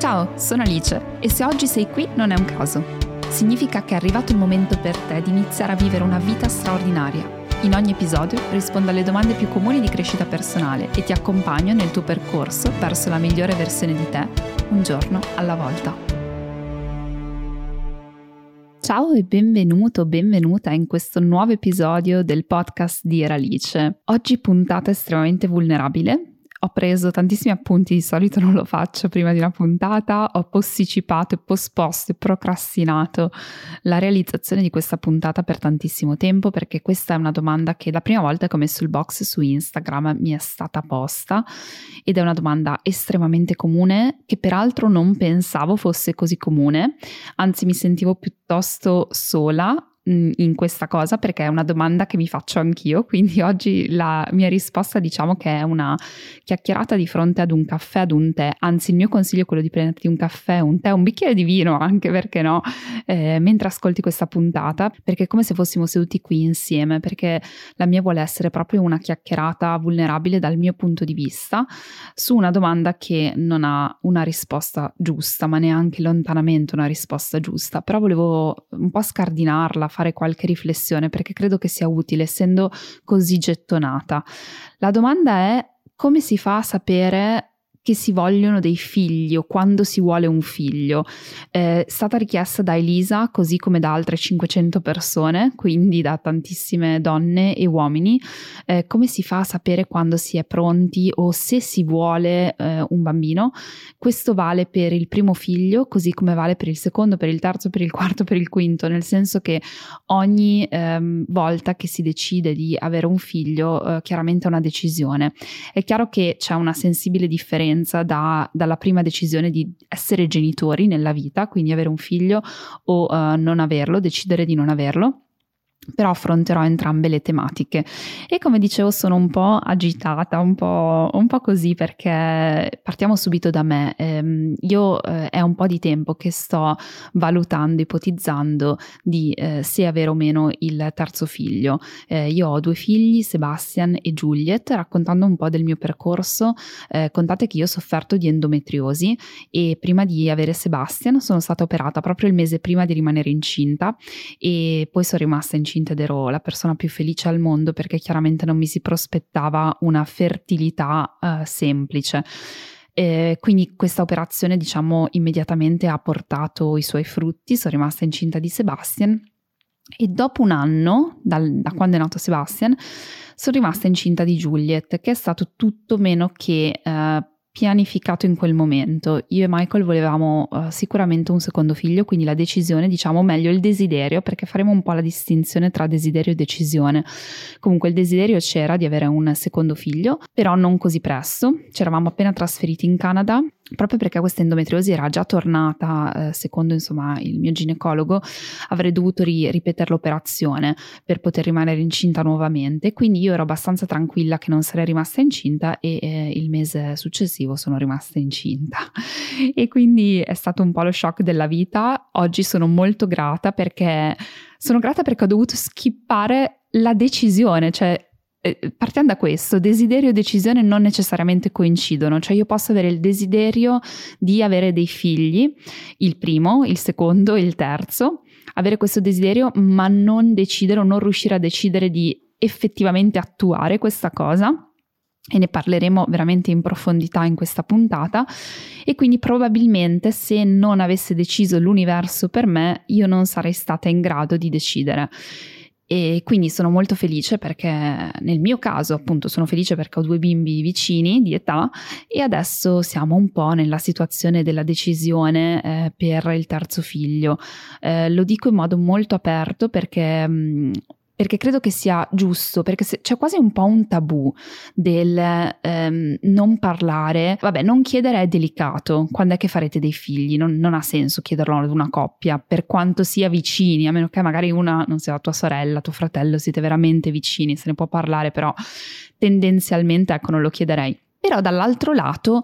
Ciao, sono Alice e se oggi sei qui non è un caso. Significa che è arrivato il momento per te di iniziare a vivere una vita straordinaria. In ogni episodio rispondo alle domande più comuni di crescita personale e ti accompagno nel tuo percorso verso la migliore versione di te, un giorno alla volta. Ciao e benvenuto, benvenuta in questo nuovo episodio del podcast di Eralice. Oggi puntata estremamente vulnerabile ho preso tantissimi appunti, di solito non lo faccio prima di una puntata, ho posticipato e posposto e procrastinato la realizzazione di questa puntata per tantissimo tempo perché questa è una domanda che la prima volta che ho messo il box su Instagram mi è stata posta ed è una domanda estremamente comune che peraltro non pensavo fosse così comune, anzi mi sentivo piuttosto sola in questa cosa perché è una domanda che mi faccio anch'io, quindi oggi la mia risposta diciamo che è una chiacchierata di fronte ad un caffè, ad un tè, anzi il mio consiglio è quello di prenderti un caffè, un tè, un bicchiere di vino anche perché no, eh, mentre ascolti questa puntata, perché è come se fossimo seduti qui insieme, perché la mia vuole essere proprio una chiacchierata vulnerabile dal mio punto di vista su una domanda che non ha una risposta giusta, ma neanche lontanamente una risposta giusta, però volevo un po' scardinarla, fare qualche riflessione perché credo che sia utile essendo così gettonata. La domanda è come si fa a sapere che si vogliono dei figli o quando si vuole un figlio. È stata richiesta da Elisa, così come da altre 500 persone, quindi da tantissime donne e uomini. Eh, come si fa a sapere quando si è pronti o se si vuole eh, un bambino? Questo vale per il primo figlio, così come vale per il secondo, per il terzo, per il quarto, per il quinto, nel senso che ogni ehm, volta che si decide di avere un figlio, eh, chiaramente è una decisione. È chiaro che c'è una sensibile differenza differenza da, dalla prima decisione di essere genitori nella vita, quindi avere un figlio o uh, non averlo, decidere di non averlo però affronterò entrambe le tematiche e come dicevo sono un po' agitata, un po', un po così perché partiamo subito da me. Eh, io eh, è un po' di tempo che sto valutando, ipotizzando di eh, se avere o meno il terzo figlio. Eh, io ho due figli, Sebastian e Juliet, raccontando un po' del mio percorso. Eh, contate che io ho sofferto di endometriosi e prima di avere Sebastian sono stata operata proprio il mese prima di rimanere incinta e poi sono rimasta incinta incinta ed ero la persona più felice al mondo perché chiaramente non mi si prospettava una fertilità uh, semplice. E quindi questa operazione, diciamo, immediatamente ha portato i suoi frutti. Sono rimasta incinta di Sebastian e dopo un anno, dal, da quando è nato Sebastian, sono rimasta incinta di Juliet, che è stato tutto meno che uh, pianificato in quel momento. Io e Michael volevamo uh, sicuramente un secondo figlio, quindi la decisione, diciamo meglio il desiderio, perché faremo un po' la distinzione tra desiderio e decisione. Comunque il desiderio c'era di avere un secondo figlio, però non così presto. Ci eravamo appena trasferiti in Canada proprio perché questa endometriosi era già tornata, eh, secondo insomma il mio ginecologo, avrei dovuto ri- ripetere l'operazione per poter rimanere incinta nuovamente. Quindi io ero abbastanza tranquilla che non sarei rimasta incinta e eh, il mese successivo sono rimasta incinta. e quindi è stato un po' lo shock della vita. Oggi sono molto grata perché sono grata perché ho dovuto skippare la decisione, cioè eh, partiamo da questo, desiderio e decisione non necessariamente coincidono, cioè io posso avere il desiderio di avere dei figli, il primo, il secondo, il terzo, avere questo desiderio ma non decidere o non riuscire a decidere di effettivamente attuare questa cosa e ne parleremo veramente in profondità in questa puntata e quindi probabilmente se non avesse deciso l'universo per me io non sarei stata in grado di decidere e quindi sono molto felice perché nel mio caso appunto sono felice perché ho due bimbi vicini di età e adesso siamo un po' nella situazione della decisione eh, per il terzo figlio. Eh, lo dico in modo molto aperto perché mh, mm, perché credo che sia giusto, perché se, c'è quasi un po' un tabù del ehm, non parlare, vabbè, non chiedere è delicato, quando è che farete dei figli, non, non, ha senso chiederlo ad una coppia, per quanto sia vicini, a meno che magari una non sia tua sorella, tuo fratello, siete veramente vicini, se ne può parlare, però tendenzialmente ecco non lo chiederei. Però dall'altro lato,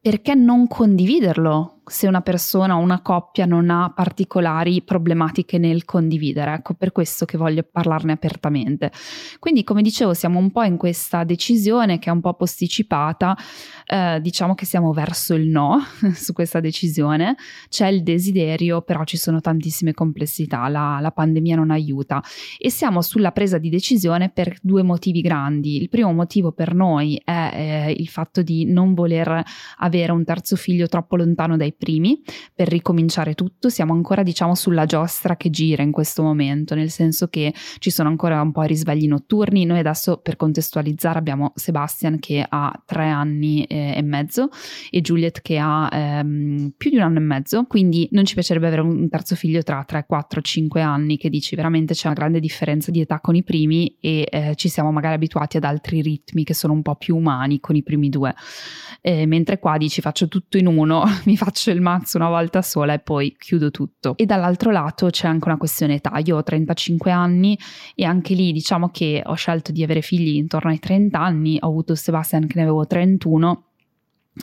perché non condividerlo se una persona o una coppia non ha particolari problematiche nel condividere. Ecco, per questo che voglio parlarne apertamente. Quindi, come dicevo, siamo un po' in questa decisione che è un po' posticipata, eh, diciamo che siamo verso il no su questa decisione, c'è il desiderio, però ci sono tantissime complessità, la, la pandemia non aiuta e siamo sulla presa di decisione per due motivi grandi. Il primo motivo per noi è eh, il fatto di non voler avere un terzo figlio troppo lontano dai primi. Per ricominciare tutto, siamo ancora diciamo sulla giostra che gira in questo momento, nel senso che ci sono ancora un po' i risvegli notturni, noi adesso per contestualizzare abbiamo Sebastian che ha tre anni eh, e mezzo e Juliet che ha ehm, più di un anno e mezzo, quindi non ci piacerebbe avere un terzo figlio tra 3, 4, 5 anni che dici veramente c'è una grande differenza di età con i primi e eh, ci siamo magari abituati ad altri ritmi che sono un po' più umani con i primi due, eh, mentre qua dici faccio tutto in uno, mi faccio il mazzo una volta sola e poi chiudo tutto. E dall'altro lato c'è anche una questione età, io ho 35 anni e anche lì diciamo che ho scelto di avere figli intorno ai 30 anni, ho avuto Sebastian che ne avevo 31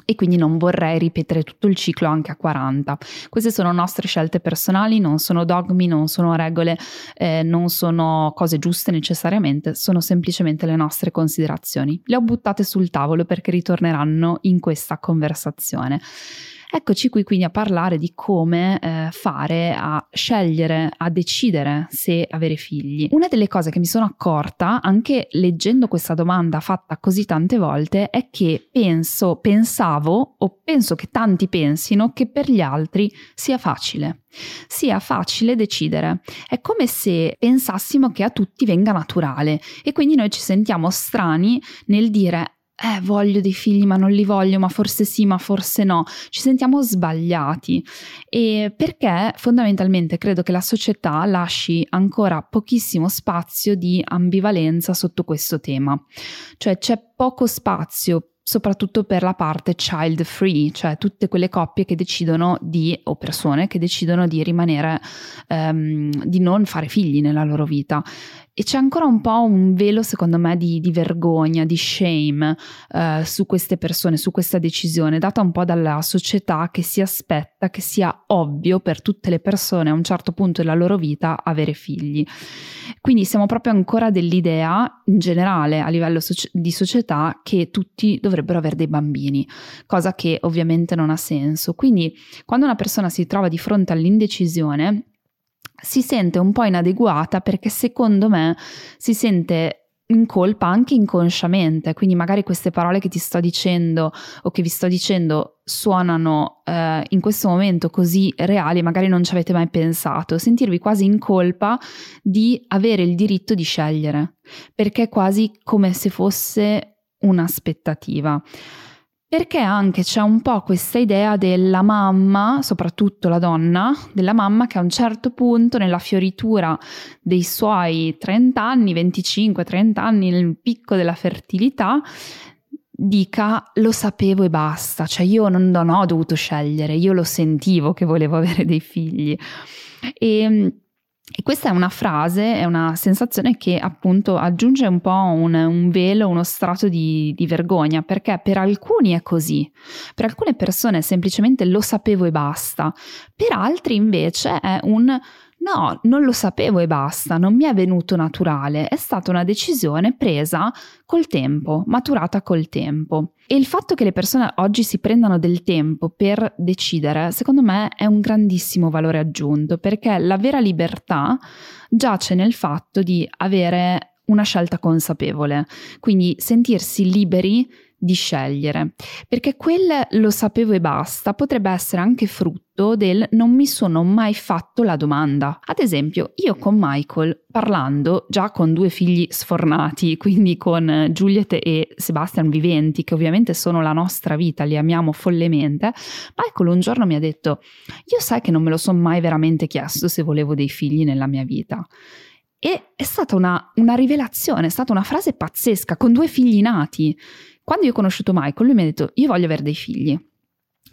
e quindi non vorrei ripetere tutto il ciclo anche a 40. Queste sono nostre scelte personali, non sono dogmi, non sono regole, eh, non sono cose giuste necessariamente, sono semplicemente le nostre considerazioni. Le ho buttate sul tavolo perché ritorneranno in questa conversazione. Eccoci qui quindi a parlare di come eh, fare a scegliere, a decidere se avere figli. Una delle cose che mi sono accorta anche leggendo questa domanda fatta così tante volte è che penso, pensavo o penso che tanti pensino che per gli altri sia facile. Sia facile decidere. È come se pensassimo che a tutti venga naturale e quindi noi ci sentiamo strani nel dire eh, voglio dei figli ma non li voglio, ma forse sì, ma forse no, ci sentiamo sbagliati. E perché fondamentalmente credo che la società lasci ancora pochissimo spazio di ambivalenza sotto questo tema, cioè c'è poco spazio soprattutto per la parte child free, cioè tutte quelle coppie che decidono di, o persone che decidono di rimanere, um, di non fare figli nella loro vita. E c'è ancora un po' un velo, secondo me, di, di vergogna, di shame uh, su queste persone, su questa decisione, data un po' dalla società che si aspetta che sia ovvio per tutte le persone a un certo punto della loro vita avere figli. Quindi siamo proprio ancora dell'idea, in generale, a livello soci- di società, che tutti dovrebbero avere dei bambini, cosa che ovviamente non ha senso. Quindi quando una persona si trova di fronte all'indecisione, si sente un po' inadeguata perché secondo me si sente in colpa anche inconsciamente, quindi magari queste parole che ti sto dicendo o che vi sto dicendo suonano eh, in questo momento così reali, magari non ci avete mai pensato, sentirvi quasi in colpa di avere il diritto di scegliere, perché è quasi come se fosse un'aspettativa perché anche c'è un po' questa idea della mamma, soprattutto la donna, della mamma che a un certo punto nella fioritura dei suoi 30 anni, 25-30 anni, nel picco della fertilità, dica lo sapevo e basta, cioè io non, non ho dovuto scegliere, io lo sentivo che volevo avere dei figli. E e questa è una frase, è una sensazione che appunto aggiunge un po' un, un velo, uno strato di, di, vergogna, perché per alcuni è così, per alcune persone semplicemente lo sapevo e basta, per altri invece è un No, non lo sapevo e basta, non mi è venuto naturale, è stata una decisione presa col tempo, maturata col tempo. E il fatto che le persone oggi si prendano del tempo per decidere, secondo me, è un grandissimo valore aggiunto, perché la vera libertà giace nel fatto di avere una scelta consapevole, quindi sentirsi liberi di scegliere, perché quel lo sapevo e basta potrebbe essere anche frutto del non mi sono mai fatto la domanda. Ad esempio, io con Michael, parlando già con due figli sfornati, quindi con Juliet e Sebastian viventi, che ovviamente sono la nostra vita, li amiamo follemente, Michael un giorno mi ha detto, io sai che non me lo sono mai veramente chiesto se volevo dei figli nella mia vita. E è stata una, una rivelazione, è stata una frase pazzesca, con due figli nati. Quando io ho conosciuto Michael, lui mi ha detto: Io voglio avere dei figli.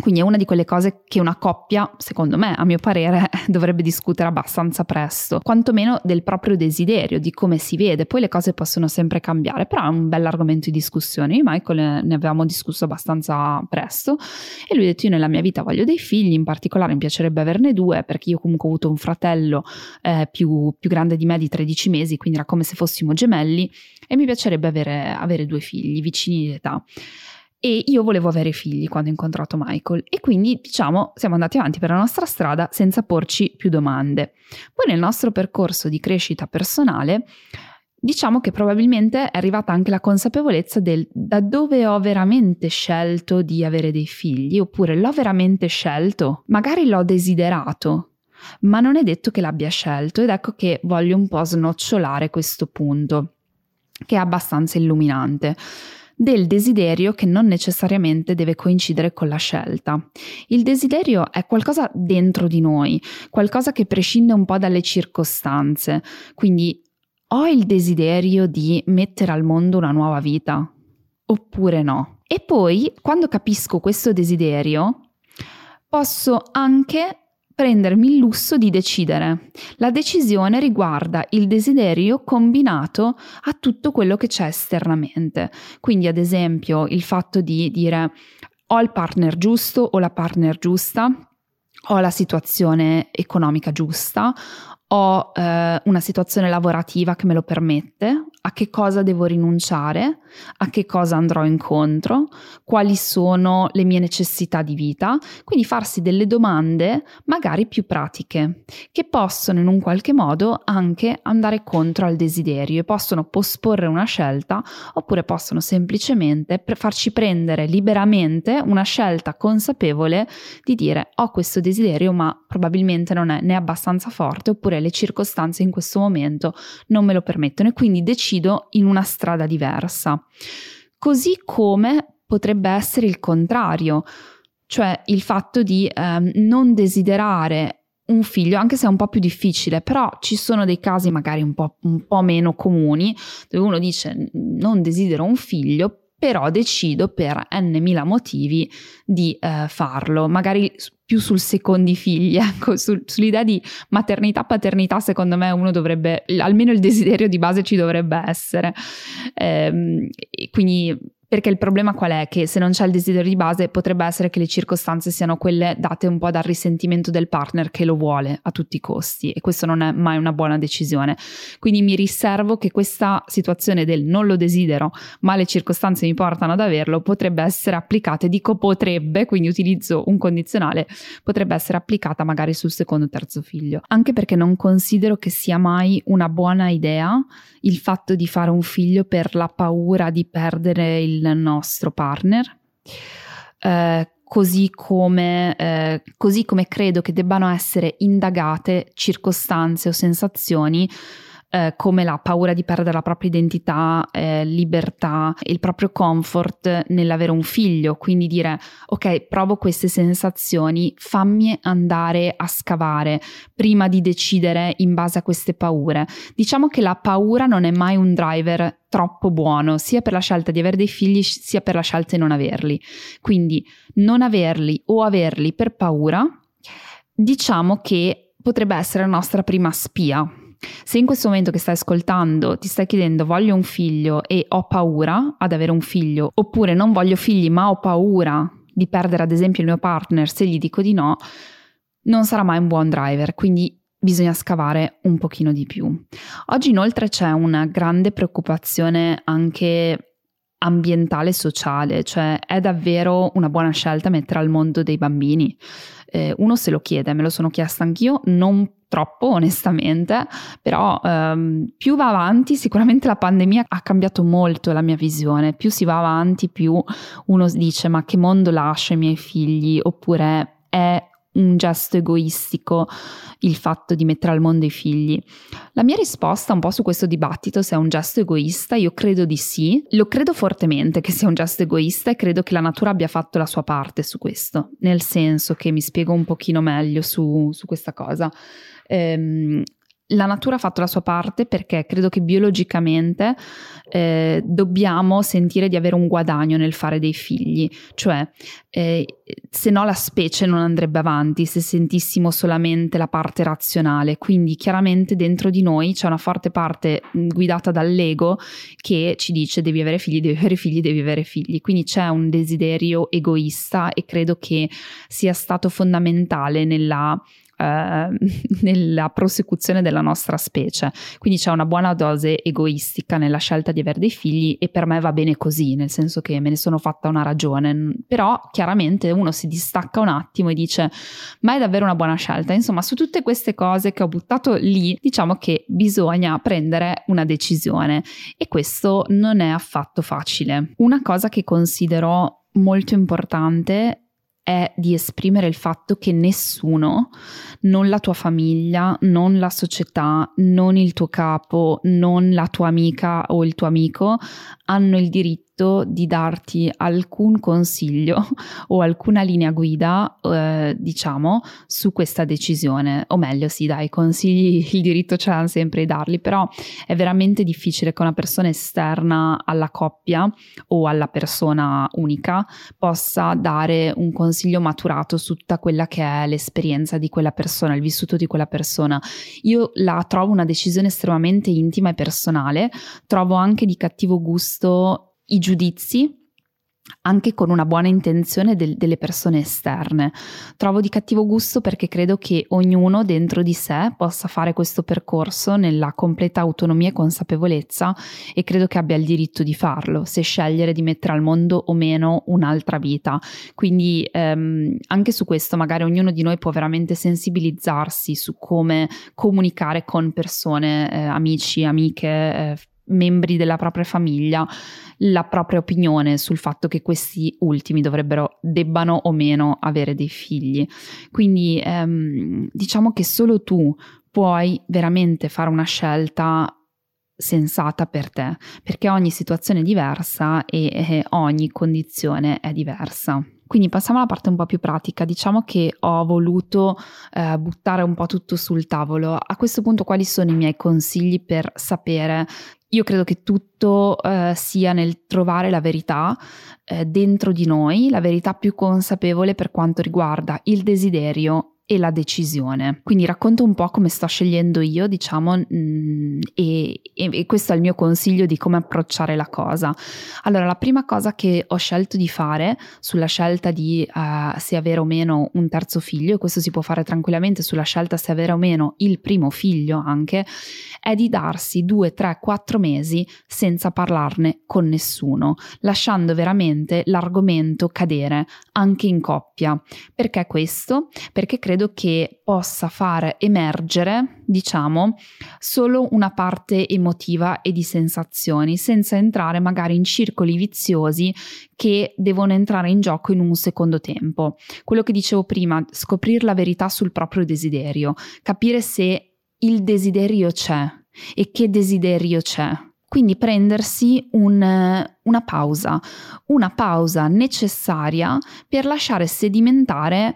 Quindi è una di quelle cose che una coppia, secondo me, a mio parere, dovrebbe discutere abbastanza presto, quantomeno del proprio desiderio, di come si vede. Poi le cose possono sempre cambiare, però è un bell'argomento di discussione. Io e Michael ne avevamo discusso abbastanza presto e lui ha detto io nella mia vita voglio dei figli, in particolare mi piacerebbe averne due perché io comunque ho avuto un fratello eh, più, più, grande di me di 13 mesi, quindi era come se fossimo gemelli e mi piacerebbe avere, avere due figli vicini di età e io volevo avere figli quando ho incontrato Michael. E quindi diciamo siamo andati avanti per la nostra strada senza porci più domande. Poi nel nostro percorso di crescita personale diciamo che probabilmente è arrivata anche la consapevolezza del da dove ho veramente scelto di avere dei figli oppure l'ho veramente scelto, magari l'ho desiderato, ma non è detto che l'abbia scelto ed ecco che voglio un po' snocciolare questo punto che è abbastanza illuminante del desiderio che non necessariamente deve coincidere con la scelta. Il desiderio è qualcosa dentro di noi, qualcosa che prescinde un po' dalle circostanze. Quindi ho il desiderio di mettere al mondo una nuova vita? Oppure no? E poi, quando capisco questo desiderio, posso anche prendermi il lusso di decidere. La decisione riguarda il desiderio combinato a tutto quello che c'è esternamente. Quindi, ad esempio, il fatto di dire ho il partner giusto o la partner giusta, ho la situazione economica giusta, ho eh, una situazione lavorativa che me lo permette, a che cosa devo rinunciare, a che cosa andrò incontro, quali sono le mie necessità di vita, quindi farsi delle domande magari più pratiche, che possono in un qualche modo anche andare contro al desiderio e possono posporre una scelta oppure possono semplicemente farci prendere liberamente una scelta consapevole di dire ho questo desiderio ma probabilmente non è né abbastanza forte oppure le circostanze in questo momento non me lo permettono e quindi decido in una strada diversa. Così come potrebbe essere il contrario, cioè il fatto di eh, non desiderare un figlio, anche se è un po' più difficile, però ci sono dei casi magari un po', un po meno comuni dove uno dice non desidero un figlio, però decido per n mila motivi di eh, farlo, magari più sul secondi figli, ecco, sul, sull'idea di maternità, paternità, secondo me uno dovrebbe, almeno il desiderio di base ci dovrebbe essere. Eh, quindi perché il problema qual è? Che se non c'è il desiderio di base potrebbe essere che le circostanze siano quelle date un po' dal risentimento del partner che lo vuole a tutti i costi e questo non è mai una buona decisione. Quindi mi riservo che questa situazione del non lo desidero ma le circostanze mi portano ad averlo potrebbe essere applicata, dico potrebbe, quindi utilizzo un condizionale, potrebbe essere applicata magari sul secondo o terzo figlio. Anche perché non considero che sia mai una buona idea il fatto di fare un figlio per la paura di perdere il il nostro partner. Eh, così come, eh, così come credo che debbano essere indagate circostanze o sensazioni eh, come la paura di perdere la propria identità, eh, libertà, il proprio comfort nell'avere un figlio, quindi dire ok, provo queste sensazioni, fammi andare a scavare prima di decidere in base a queste paure. Diciamo che la paura non è mai un driver troppo buono, sia per la scelta di avere dei figli, sia per la scelta di non averli. Quindi non averli o averli per paura, diciamo che potrebbe essere la nostra prima spia se in questo momento che stai ascoltando ti stai chiedendo voglio un figlio e ho paura ad avere un figlio, oppure non voglio figli ma ho paura di perdere ad esempio il mio partner se gli dico di no, non sarà mai un buon driver, quindi bisogna scavare un pochino di più. Oggi inoltre c'è una grande preoccupazione anche ambientale e sociale, cioè è davvero una buona scelta mettere al mondo dei bambini. Eh, uno se lo chiede, me lo sono chiesta anch'io, non troppo onestamente, però ehm, più va avanti, sicuramente la pandemia ha cambiato molto la mia visione, più si va avanti più uno dice ma che mondo lascio ai miei figli oppure è un gesto egoistico il fatto di mettere al mondo i figli? La mia risposta un po' su questo dibattito, se è un gesto egoista, io credo di sì. Lo credo fortemente che sia un gesto egoista e credo che la natura abbia fatto la sua parte su questo, nel senso che mi spiego un pochino meglio su, su questa cosa. Ehm, la natura ha fatto la sua parte perché credo che biologicamente eh, dobbiamo sentire di avere un guadagno nel fare dei figli, cioè eh, se no la specie non andrebbe avanti se sentissimo solamente la parte razionale, quindi chiaramente dentro di noi c'è una forte parte guidata dall'ego che ci dice devi avere figli, devi avere figli, devi avere figli, quindi c'è un desiderio egoista e credo che sia stato fondamentale nella eh, nella prosecuzione della nostra specie. Quindi c'è una buona dose egoistica nella scelta di avere dei figli e per me va bene così, nel senso che me ne sono fatta una ragione. Però chiaramente uno si distacca un attimo e dice ma è davvero una buona scelta. Insomma, su tutte queste cose che ho buttato lì, diciamo che bisogna prendere una decisione e questo non è affatto facile. Una cosa che considero molto importante è di esprimere il fatto che nessuno, non la tua famiglia, non la società, non il tuo capo, non la tua amica o il tuo amico hanno il diritto diritto di darti alcun consiglio o alcuna linea guida, eh, diciamo, su questa decisione. O meglio, sì, dai, consigli il diritto ce l'hanno sempre di darli, però è veramente difficile che una persona esterna alla coppia o alla persona unica possa dare un consiglio maturato su tutta quella che è l'esperienza di quella persona, il vissuto di quella persona. Io la trovo una decisione estremamente intima e personale, trovo anche di cattivo gusto i giudizi anche con una buona intenzione del, delle persone esterne. Trovo di cattivo gusto perché credo che ognuno dentro di sé possa fare questo percorso nella completa autonomia e consapevolezza e credo che abbia il diritto di farlo, se scegliere di mettere al mondo o meno un'altra vita. Quindi ehm, anche su questo magari ognuno di noi può veramente sensibilizzarsi su come comunicare con persone, eh, amici, amiche, eh, membri della propria famiglia la propria opinione sul fatto che questi ultimi dovrebbero, debbano o meno avere dei figli. Quindi ehm, diciamo che solo tu puoi veramente fare una scelta sensata per te, perché ogni situazione è diversa e, e ogni condizione è diversa. Quindi passiamo alla parte un po' più pratica. Diciamo che ho voluto eh, buttare un po' tutto sul tavolo. A questo punto quali sono i miei consigli per sapere io credo che tutto eh, sia nel trovare la verità eh, dentro di noi, la verità più consapevole per quanto riguarda il desiderio e la decisione. Quindi racconto un po' come sto scegliendo io, diciamo, mh, mm, e, e, questo è il mio consiglio di come approcciare la cosa. Allora, la prima cosa che ho scelto di fare sulla scelta di uh, se avere o meno un terzo figlio, e questo si può fare tranquillamente sulla scelta se avere o meno il primo figlio anche, è di darsi due, tre, quattro mesi senza parlarne con nessuno, lasciando veramente l'argomento cadere anche in coppia. Perché questo? Perché credo credo che possa far emergere, diciamo, solo una parte emotiva e di sensazioni, senza entrare magari in circoli viziosi che devono entrare in gioco in un secondo tempo. Quello che dicevo prima, scoprire la verità sul proprio desiderio, capire se il desiderio c'è e che desiderio c'è. Quindi prendersi un, una pausa, una pausa necessaria per lasciare sedimentare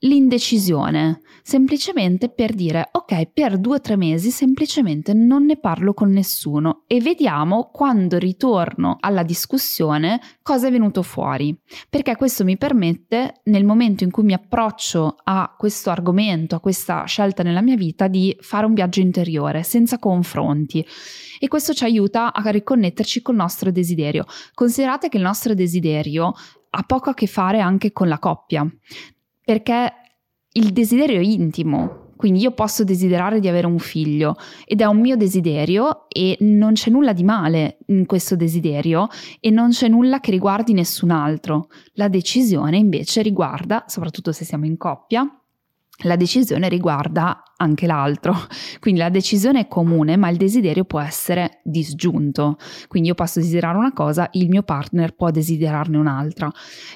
l'indecisione, semplicemente per dire ok, per due o tre mesi semplicemente non ne parlo con nessuno e vediamo quando ritorno alla discussione cosa è venuto fuori, perché questo mi permette nel momento in cui mi approccio a questo argomento, a questa scelta nella mia vita, di fare un viaggio interiore senza confronti. E questo ci aiuta a riconnetterci col nostro desiderio. Considerate che il nostro desiderio ha poco a che fare anche con la coppia perché il desiderio è intimo, quindi io posso desiderare di avere un figlio ed è un mio desiderio e non c'è nulla di male in questo desiderio e non c'è nulla che riguardi nessun altro. La decisione invece riguarda, soprattutto se siamo in coppia, la decisione riguarda anche l'altro, quindi la decisione è comune, ma il desiderio può essere disgiunto. Quindi io posso desiderare una cosa, il mio partner può desiderarne un'altra.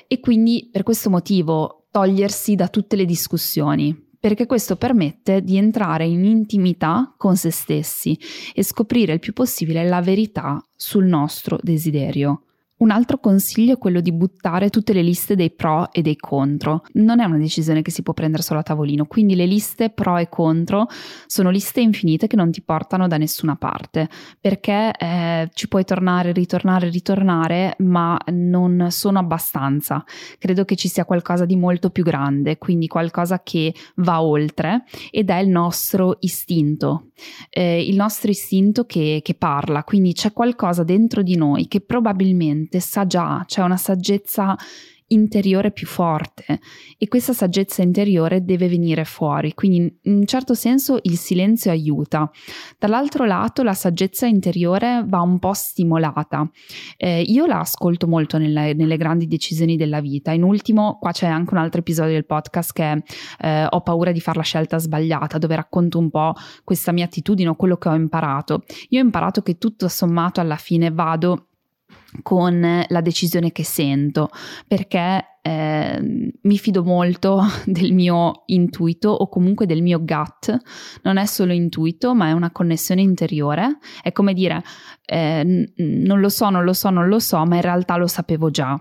E quindi per questo motivo togliersi da tutte le discussioni, perché questo permette di entrare in intimità con se stessi e scoprire il più possibile la verità sul nostro desiderio. Un altro consiglio è quello di buttare tutte le liste dei pro e dei contro. Non è una decisione che si può prendere solo a tavolino, quindi le liste pro e contro sono liste infinite che non ti portano da nessuna parte, perché eh, ci puoi tornare, ritornare, ritornare, ma non sono abbastanza. Credo che ci sia qualcosa di molto più grande, quindi qualcosa che va oltre ed è il nostro istinto, eh, il nostro istinto che, che parla, quindi c'è qualcosa dentro di noi che probabilmente mente sa già, c'è una saggezza interiore più forte e questa saggezza interiore deve venire fuori, quindi in un certo senso il silenzio aiuta. Dall'altro lato la saggezza interiore va un po' stimolata. Eh, io la ascolto molto nelle, nelle, grandi decisioni della vita. In ultimo, qua c'è anche un altro episodio del podcast che eh, Ho paura di fare la scelta sbagliata, dove racconto un po' questa mia attitudine o quello che ho imparato. Io ho imparato che tutto sommato alla fine vado con la decisione che sento perché eh, mi fido molto del mio intuito o comunque del mio gut. Non è solo intuito ma è una connessione interiore. È come dire eh, non lo so non lo so non lo so ma in realtà lo sapevo già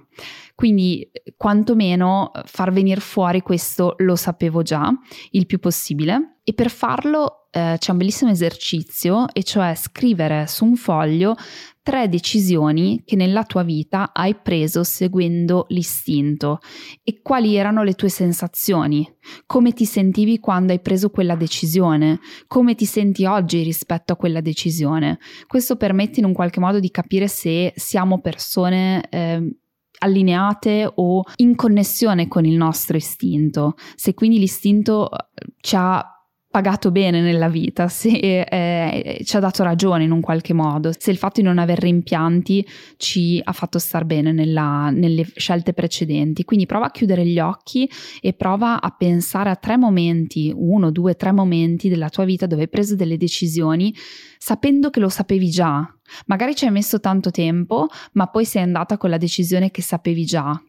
quindi quantomeno far venire fuori questo lo sapevo già il più possibile. E per farlo eh, c'è un bellissimo esercizio e cioè scrivere su un foglio tre decisioni che nella tua vita hai preso seguendo l'istinto. E quali erano le tue sensazioni, come ti sentivi quando hai preso quella decisione, come ti senti oggi rispetto a quella decisione. Questo permette in un qualche modo di capire se siamo persone eh, allineate o in connessione con il nostro istinto, se quindi l'istinto eh, ci ha pagato bene nella vita, se eh, ci ha dato ragione in un qualche modo, se il fatto di non aver rimpianti ci ha fatto star bene nella, nelle scelte precedenti. Quindi prova a chiudere gli occhi e prova a pensare a tre momenti, uno, due, tre momenti della tua vita dove hai preso delle decisioni sapendo che lo sapevi già. Magari ci hai messo tanto tempo, ma poi sei andata con la decisione che sapevi già,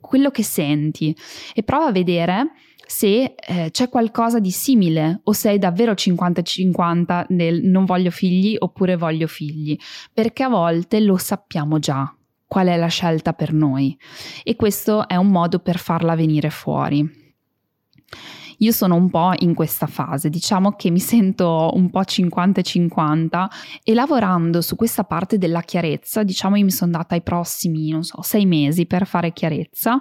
quello che senti e prova a vedere se eh, c'è qualcosa di simile o sei davvero 50-50 nel non voglio figli oppure voglio figli, perché a volte lo sappiamo già qual è la scelta per noi e questo è un modo per farla venire fuori. Io sono un po' in questa fase, diciamo che mi sento un po' 50-50 e lavorando su questa parte della chiarezza, diciamo io mi sono data i prossimi, non so, sei mesi per fare chiarezza.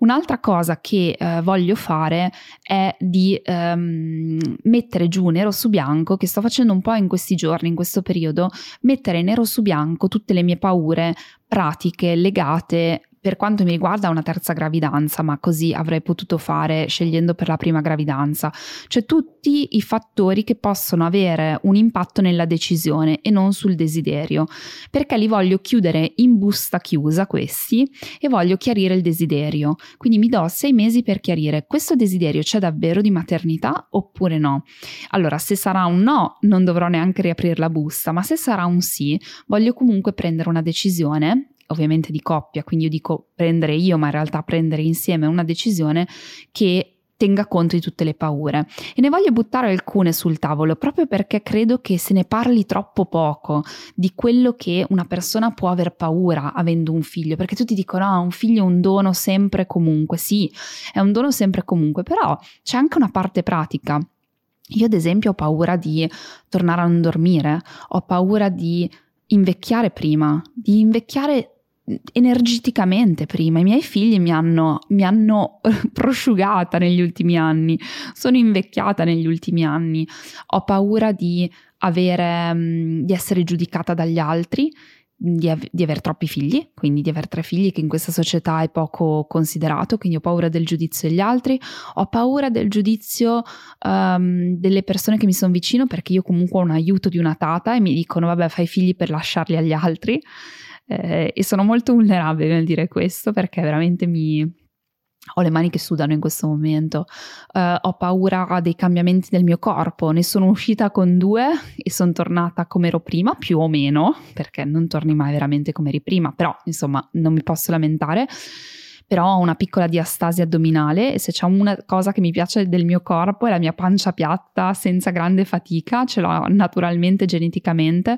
Un'altra cosa che eh, voglio fare è di ehm, mettere giù nero su bianco, che sto facendo un po' in questi giorni, in questo periodo, mettere nero su bianco tutte le mie paure pratiche legate per quanto mi riguarda una terza gravidanza, ma così avrei potuto fare scegliendo per la prima gravidanza. Cioè tutti i fattori che possono avere un impatto nella decisione e non sul desiderio, perché li voglio chiudere in busta chiusa questi e voglio chiarire il desiderio. Quindi mi do sei mesi per chiarire questo desiderio c'è davvero di maternità oppure no. Allora, se sarà un no, non dovrò neanche riaprire la busta, ma se sarà un sì, voglio comunque prendere una decisione ovviamente di coppia, quindi io dico prendere io, ma in realtà prendere insieme una decisione che tenga conto di tutte le paure. E ne voglio buttare alcune sul tavolo proprio perché credo che se ne parli troppo poco di quello che una persona può aver paura avendo un figlio, perché tutti dicono no, un figlio è un dono sempre comunque, sì, è un dono sempre comunque, però c'è anche una parte pratica. Io ad esempio ho paura di tornare a non dormire, ho paura di invecchiare prima, di invecchiare energeticamente prima. I miei figli mi hanno, mi hanno prosciugata negli ultimi anni, sono invecchiata negli ultimi anni, ho paura di, avere, mm, di essere giudicata dagli altri. Di, av- di aver troppi figli, quindi di avere tre figli che in questa società è poco considerato, quindi ho paura del giudizio degli altri, ho paura del giudizio um, delle persone che mi sono vicino perché io comunque ho un aiuto di una tata e mi dicono vabbè fai figli per lasciarli agli altri eh, e sono molto vulnerabile nel dire questo perché veramente mi, ho le mani che sudano in questo momento, uh, ho paura dei cambiamenti del mio corpo, ne sono uscita con due e sono tornata come ero prima, più o meno, perché non torni mai veramente come eri prima, però insomma non mi posso lamentare però ho una piccola diastasi addominale e se c'è una cosa che mi piace del mio corpo è la mia pancia piatta senza grande fatica, ce l'ho naturalmente geneticamente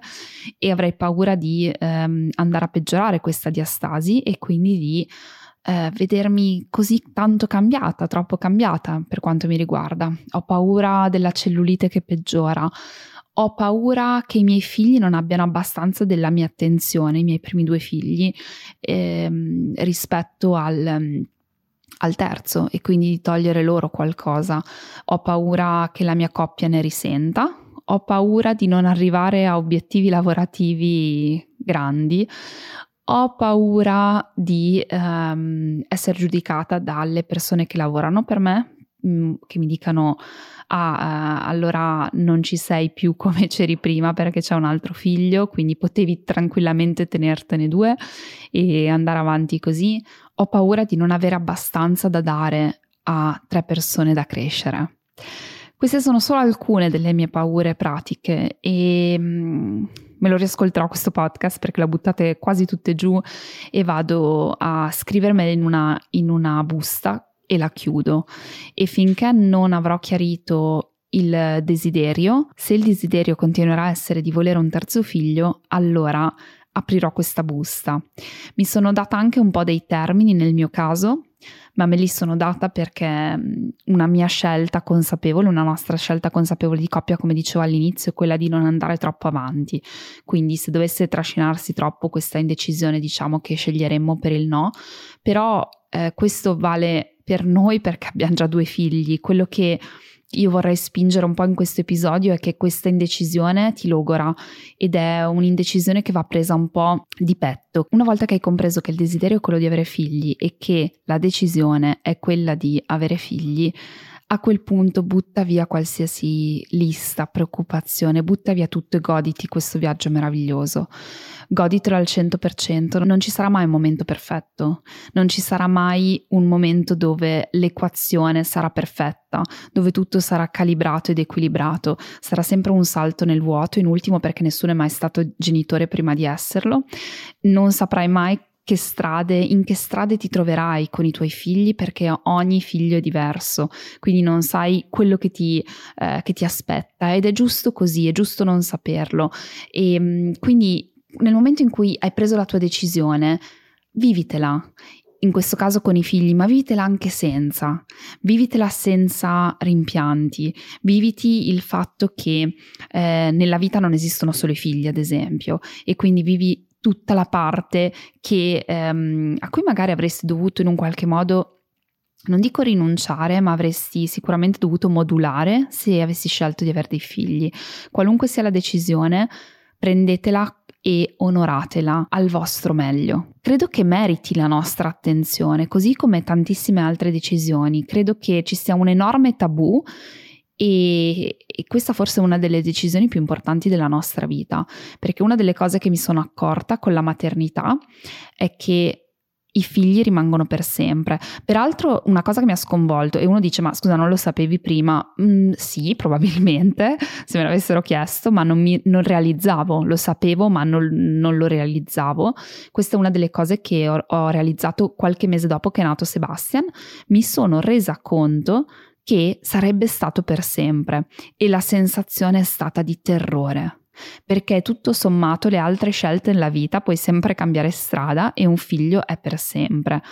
e avrei paura di ehm, andare a peggiorare questa diastasi e quindi di eh, vedermi così tanto cambiata, troppo cambiata per quanto mi riguarda. Ho paura della cellulite che peggiora. Ho paura che i miei figli non abbiano abbastanza della mia attenzione, i miei primi due figli, ehm, rispetto al, al terzo e quindi di togliere loro qualcosa. Ho paura che la mia coppia ne risenta, ho paura di non arrivare a obiettivi lavorativi grandi, ho paura di um, essere giudicata dalle persone che lavorano per me, mm, che mi dicano ah, uh, allora non ci sei più come c'eri prima perché c'è un altro figlio, quindi potevi tranquillamente tenertene due e andare avanti così. Ho paura di non avere abbastanza da dare a tre persone da crescere. Queste sono solo alcune delle mie paure pratiche e mm, me lo riascolterò questo podcast perché l'ho buttate quasi tutte giù e vado a scrivermele in una, in una busta e la chiudo. E finché non avrò chiarito il desiderio, se il desiderio continuerà a essere di volere un terzo figlio, allora aprirò questa busta. Mi sono data anche un po' dei termini nel mio caso, ma me li sono data perché una mia scelta consapevole, una nostra scelta consapevole di coppia, come dicevo all'inizio, è quella di non andare troppo avanti. Quindi se dovesse trascinarsi troppo questa indecisione, diciamo che sceglieremmo per il no, però eh, questo vale per noi perché abbiamo già due figli. Quello che io vorrei spingere un po' in questo episodio è che questa indecisione ti logora ed è un'indecisione che va presa un po' di petto. Una volta che hai compreso che il desiderio è quello di avere figli e che la decisione è quella di avere figli, a quel punto butta via qualsiasi lista, preoccupazione, butta via tutto e goditi questo viaggio meraviglioso. Goditelo al 100%, non ci sarà mai un momento perfetto, non ci sarà mai un momento dove l'equazione sarà perfetta, dove tutto sarà calibrato ed equilibrato, sarà sempre un salto nel vuoto, in ultimo perché nessuno è mai stato genitore prima di esserlo, non saprai mai che strade, in che strade ti troverai con i tuoi figli perché ogni figlio è diverso, quindi non sai quello che ti, eh, che ti aspetta. Ed è giusto così, è giusto non saperlo. E mm, quindi nel momento in cui hai preso la tua decisione, vivitela. In questo caso con i figli, ma vivitela anche senza, vivitela senza rimpianti, viviti il fatto che eh, nella vita non esistono solo i figli, ad esempio, e quindi vivi tutta la parte che, ehm, a cui magari avresti dovuto in un qualche modo non dico rinunciare, ma avresti sicuramente dovuto modulare se avessi scelto di avere dei figli. Qualunque sia la decisione, prendetela e onoratela al vostro meglio. Credo che meriti la nostra attenzione, così come tantissime altre decisioni. Credo che ci sia un enorme tabù e, e, questa forse è una delle decisioni più importanti della nostra vita, perché una delle cose che mi sono accorta con la maternità è che i figli rimangono per sempre. Peraltro una cosa che mi ha sconvolto e uno dice ma scusa non lo sapevi prima? Mm, sì, probabilmente, se me l'avessero chiesto, ma non, mi, non realizzavo, lo sapevo ma non, non, lo realizzavo. Questa è una delle cose che ho, ho realizzato qualche mese dopo che è nato Sebastian. Mi sono resa conto che sarebbe stato per sempre e la sensazione è stata di terrore. Perché tutto sommato le altre scelte nella vita puoi sempre cambiare strada e un figlio è per sempre.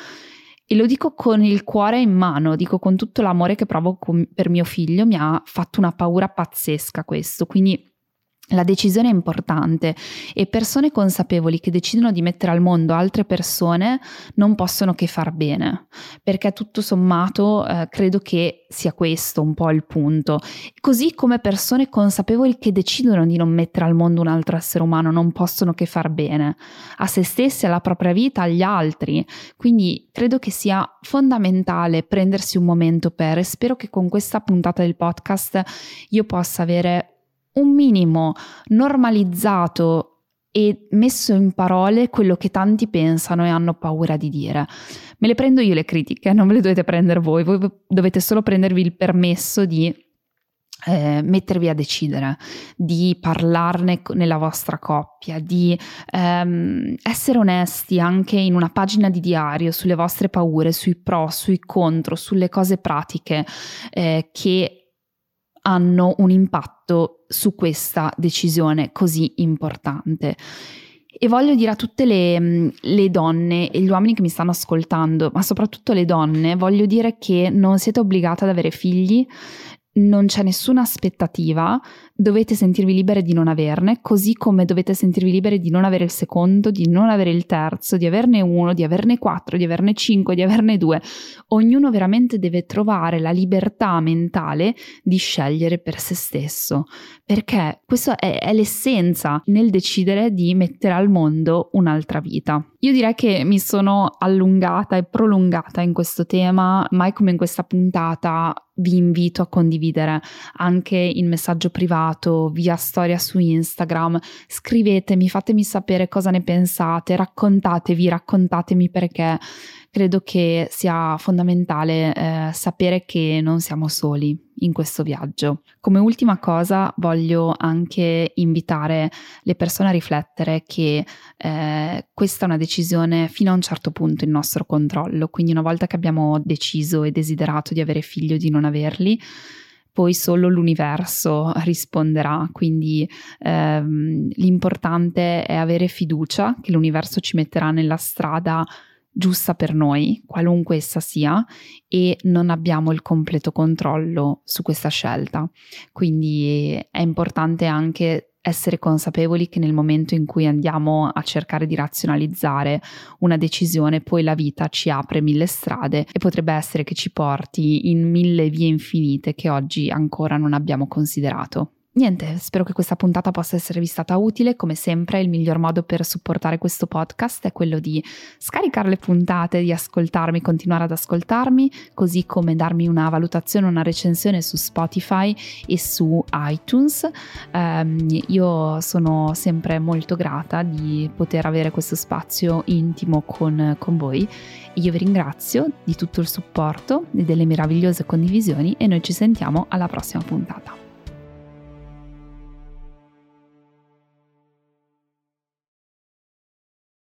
E lo dico con il cuore in mano, dico con tutto l'amore che provo per mio figlio, mi ha fatto una paura pazzesca questo, quindi la decisione è importante e persone consapevoli che decidono di mettere al mondo altre persone non possono che far bene, perché tutto sommato eh, credo che sia questo un po' il punto. Così come persone consapevoli che decidono di non mettere al mondo un altro essere umano non possono che far bene a se stessi, alla propria vita, agli altri. Quindi credo che sia fondamentale prendersi un momento per e spero che con questa puntata del podcast io possa avere un minimo normalizzato e messo in parole quello che tanti pensano e hanno paura di dire. Me le prendo io le critiche, non ve le dovete prendere voi, voi dovete solo prendervi il permesso di eh, mettervi a decidere, di parlarne nella vostra coppia, di ehm, essere onesti anche in una pagina di diario sulle vostre paure, sui pro, sui contro, sulle cose pratiche eh, che hanno un impatto su questa decisione così importante. E voglio dire a tutte le, le, donne e gli uomini che mi stanno ascoltando, ma soprattutto le donne, voglio dire che non siete obbligate ad avere figli, non c'è nessuna aspettativa, dovete sentirvi libere di non averne, così come dovete sentirvi libere di non avere il secondo, di non avere il terzo, di averne uno, di averne quattro, di averne cinque, di averne due. Ognuno veramente deve trovare la libertà mentale di scegliere per se stesso, perché questa è, è l'essenza nel decidere di mettere al mondo un'altra vita. Io direi che mi sono allungata e prolungata in questo tema, mai come in questa puntata vi invito a condividere anche in messaggio privato, via storia su Instagram, scrivetemi, fatemi sapere cosa ne pensate, raccontatevi, raccontatemi perché credo che sia fondamentale eh, sapere che non siamo soli in questo viaggio. Come ultima cosa voglio anche invitare le persone a riflettere che eh, questa è una decisione fino a un certo punto in nostro controllo, quindi una volta che abbiamo deciso e desiderato di avere figli o di non averli, poi solo l'universo risponderà, quindi ehm, l'importante è avere fiducia che l'universo ci metterà nella strada giusta per noi, qualunque essa sia, e non abbiamo il completo controllo su questa scelta. Quindi è importante anche essere consapevoli che nel momento in cui andiamo a cercare di razionalizzare una decisione, poi la vita ci apre mille strade e potrebbe essere che ci porti in mille vie infinite che oggi ancora non abbiamo considerato. Niente, spero che questa puntata possa esservi stata utile. Come sempre, il miglior modo per supportare questo podcast è quello di scaricare le puntate, di ascoltarmi, continuare ad ascoltarmi, così come darmi una valutazione, una recensione su Spotify e su iTunes. Um, io sono sempre molto grata di poter avere questo spazio intimo con, con voi. Io vi ringrazio di tutto il supporto e delle meravigliose condivisioni e noi ci sentiamo alla prossima puntata.